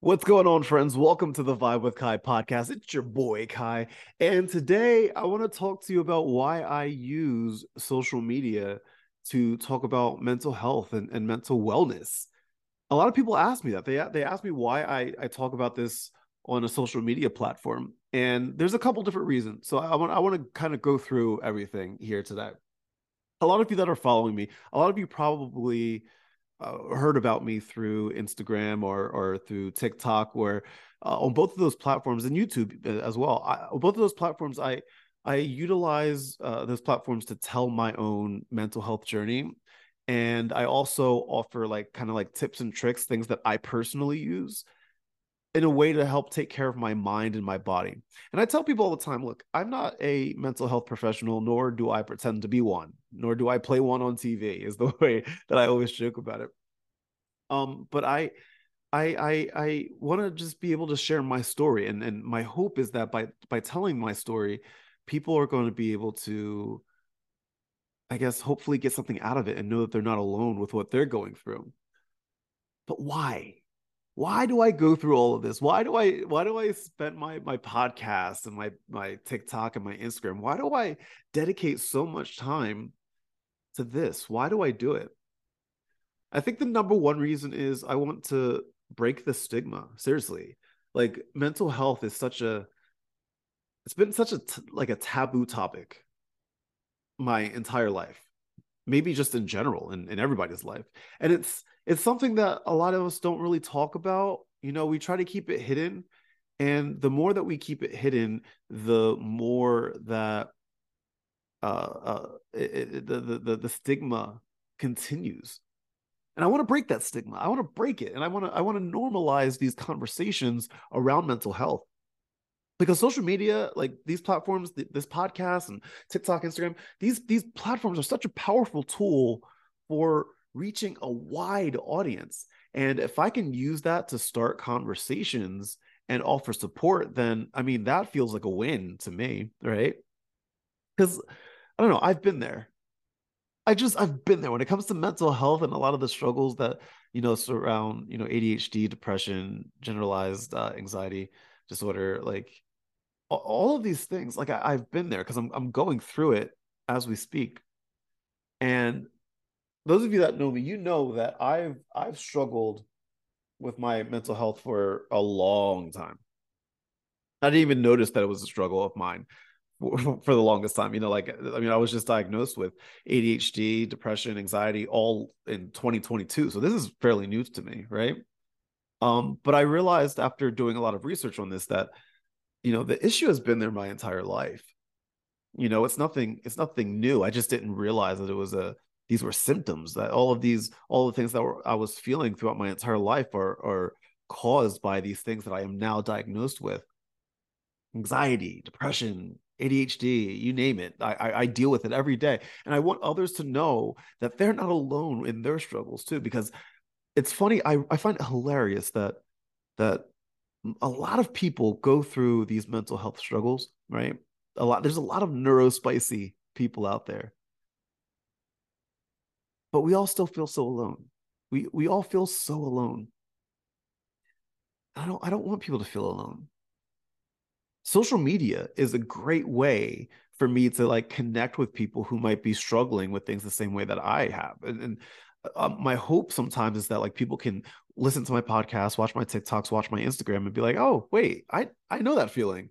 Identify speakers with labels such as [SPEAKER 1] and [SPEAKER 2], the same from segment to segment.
[SPEAKER 1] What's going on, friends? Welcome to the Vibe with Ky podcast. It's your boy Ky. And today I want to talk to you about why I use social media to talk about mental health and, and mental wellness. A lot of people ask me that. They, they ask me why I, I talk about this on a social media platform. And there's a couple different reasons. So I want I want to kind of go through everything here today. A lot of you that are following me, a lot of you probably uh, heard about me through Instagram or or through TikTok, where uh, on both of those platforms and YouTube uh, as well. I, both of those platforms, I I utilize uh, those platforms to tell my own mental health journey, and I also offer like kind of like tips and tricks, things that I personally use in a way to help take care of my mind and my body. And I tell people all the time, look, I'm not a mental health professional, nor do I pretend to be one, nor do I play one on TV, is the way that I always joke about it. Um, but I I I I want to just be able to share my story. And and my hope is that by by telling my story, people are going to be able to I guess hopefully get something out of it and know that they're not alone with what they're going through. But why? Why do I go through all of this? Why do I why do I spend my my podcast and my my TikTok and my Instagram? Why do I dedicate so much time to this? Why do I do it? I think the number one reason is I want to break the stigma. Seriously. Like mental health is such a it's been such a t- like a taboo topic my entire life. Maybe just in general in, in everybody's life. And it's it's something that a lot of us don't really talk about. You know, we try to keep it hidden. And the more that we keep it hidden, the more that uh, uh, it, it, the, the the stigma continues. And I want to break that stigma. I want to break it, and I want to I want to normalize these conversations around mental health because social media like these platforms this podcast and tiktok instagram these these platforms are such a powerful tool for reaching a wide audience. And if I can use that to start conversations and offer support, then I mean, that feels like a win to me, right? Because I don't know, I've been there. I just, I've been there when it comes to mental health and a lot of the struggles that, you know, surround, you know, ADHD, depression, generalized uh, anxiety disorder, like all of these things. Like I, have been there because I'm, I'm going through it as we speak. And those of you that know me, you know that I've I've struggled with my mental health for a long time. I didn't even notice that it was a struggle of mine for, the longest time. You know, like I mean, I was just diagnosed with ADHD, depression, anxiety, all in 2022. So this is fairly new to me, right? Um, but I realized after doing a lot of research on this that you know the issue has been there my entire life. You know, it's nothing. It's nothing new. I just didn't realize that it was a these were symptoms that all of these all the things that were, I was feeling throughout my entire life are are caused by these things that I am now diagnosed with. Anxiety depression ADHD you name it. I, I, I deal with it every day. And I want others to know that they're not alone in their struggles too because it's funny I, I find it hilarious that that a lot of people go through these mental health struggles right? A lot there's a lot of neurospicy people out there but we all still feel so alone. We we all feel so alone. I don't I don't want people to feel alone. Social media is a great way for me to like connect with people who might be struggling with things the same way that I have. And, and um, my hope sometimes is that like people can listen to my podcast, watch my TikToks, watch my Instagram, and be like, "Oh, wait, I I know that feeling.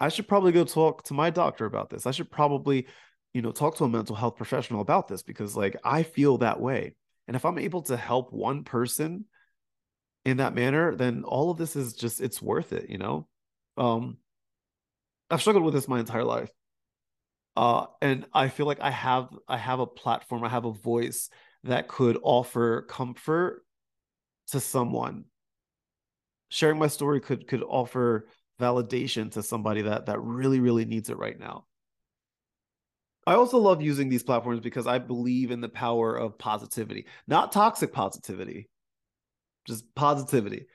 [SPEAKER 1] I should probably go talk to my doctor about this. I should probably you know talk to a mental health professional about this because like i feel that way. And if i'm able to help one person in that manner then all of this is just it's worth it you know? Um i've struggled with this my entire life. Uh and i feel like i have i have a platform i have a voice that could offer comfort to someone. Sharing my story could could offer validation to somebody that that really really needs it right now I also love using these platforms because I believe in the power of positivity, not toxic positivity, just positivity.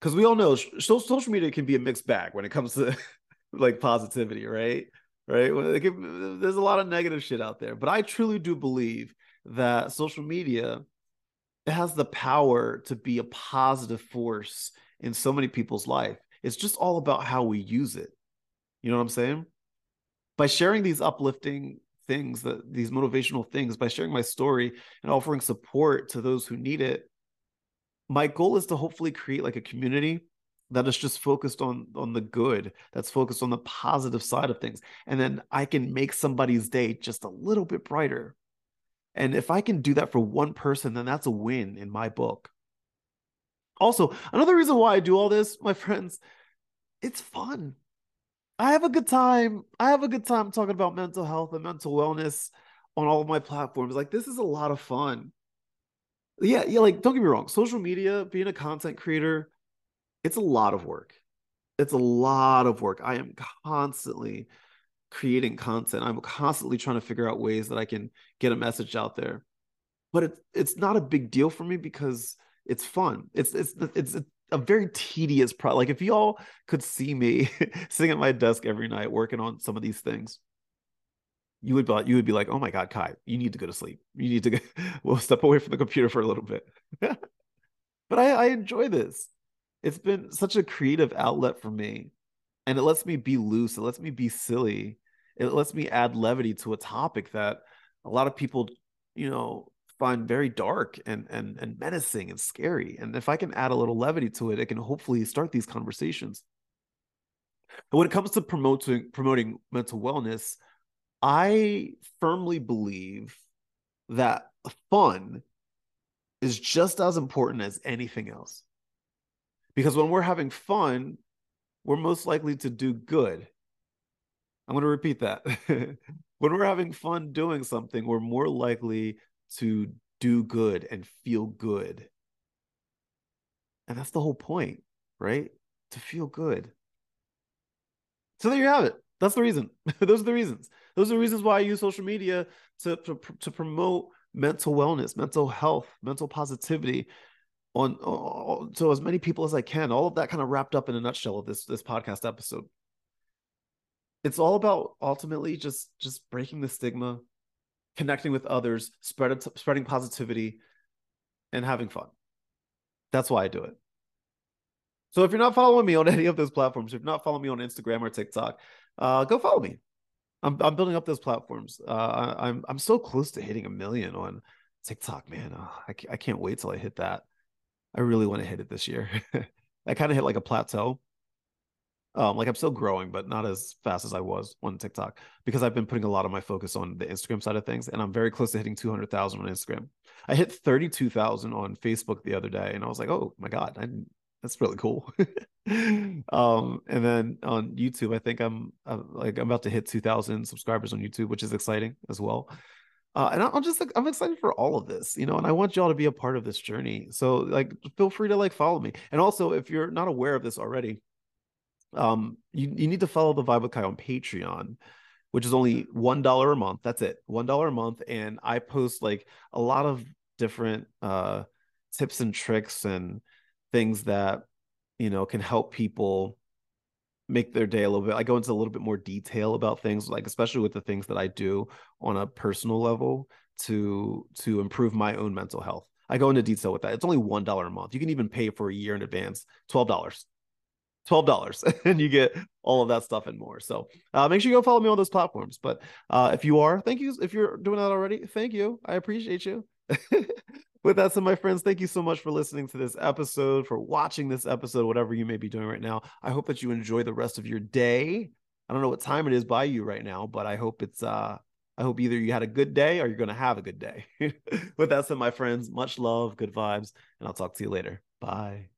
[SPEAKER 1] Because we all know social media can be a mixed bag when it comes to like positivity, right? Right? There's a lot of negative shit out there, but I truly do believe that social media it has the power to be a positive force in so many people's life. It's just all about how we use it. You know what I'm saying? By sharing these uplifting things, that these motivational things, by sharing my story and offering support to those who need it, my goal is to hopefully create like a community that is just focused on on the good that's focused on the positive side of things. And then i can make somebody's day just a little bit brighter. And if i can do that for one person then that's a win in my book. Also another reason why i do all this my friends it's fun i have a good time i have a good time talking about mental health and mental wellness on all of my platforms like this is a lot of fun yeah yeah like don't get me wrong social media being a content creator it's a lot of work. It's a lot of work. I am constantly creating content. I'm constantly trying to figure out ways that I can get a message out there. But it's it's not a big deal for me because it's fun. It's it's it's a very tedious pro. Like if y'all could see me sitting at my desk every night working on some of these things, you would be you would be like, "Oh my god, Ky, you need to go to sleep. You need to go. we'll step away from the computer for a little bit." but I, I enjoy this it's been such a creative outlet for me and it lets me be loose it lets me be silly it lets me add levity to a topic that a lot of people you know find very dark and and and menacing and scary and if i can add a little levity to it it can hopefully start these conversations and when it comes to promoting promoting mental wellness i firmly believe that fun is just as important as anything else because when we're having fun, we're most likely to do good. I'm going to repeat that. when we're having fun doing something, we're more likely to do good and feel good. And that's the whole point, right? To feel good. So there you have it. That's the reason. Those are the reasons. Those are the reasons why I use social media to, to, to promote mental wellness, mental health, mental positivity, on, so as many people as I can. All of that kind of wrapped up in a nutshell of this this podcast episode. It's all about ultimately just just breaking the stigma, connecting with others, spreading spreading positivity, and having fun. That's why I do it. So if you're not following me on any of those platforms, if you're not following me on Instagram or TikTok, uh, go follow me. I'm I'm building up those platforms. Uh, I, am I'm, I'm so close to hitting a million on TikTok, man. Oh, I I can't wait till I hit that. I really want to hit it this year. I kind of hit like a plateau. Um, like I'm still growing, but not as fast as I was on TikTok because I've been putting a lot of my focus on the Instagram side of things, and I'm very close to hitting 200,000 on Instagram. I hit 32,000 on Facebook the other day, and I was like, oh my god, I, that's really cool. um, and then on YouTube, I think I'm, I'm like I'm about to hit 2,000 subscribers on YouTube, which is exciting as well. Uh, and I'm just like I'm excited for all of this, you know, and I want y'all to be a part of this journey. So like, feel free to like follow me. And also, if you're not aware of this already, um, you you need to follow the Vibe with Ky on Patreon, which is only one dollar a month. That's it, one dollar a month, and I post like a lot of different uh tips and tricks and things that you know can help people make their day a little bit. I go into a little bit more detail about things, like especially with the things that I do on a personal level to to improve my own mental health. I go into detail with that. It's only one dollar a month. You can even pay for a year in advance, twelve dollars. Twelve dollars, and you get all of that stuff and more. So uh, make sure you go follow me on those platforms. But uh, if you are, thank you. If you're doing that already, thank you. I appreciate you. with that said, my friends, thank you so much for listening to this episode, for watching this episode, whatever you may be doing right now. I hope that you enjoy the rest of your day. I don't know what time it is by you right now, but I hope it's uh I hope either you had a good day or you're gonna have a good day. with that said, my friends, much love, good vibes, and I'll talk to you later. Bye.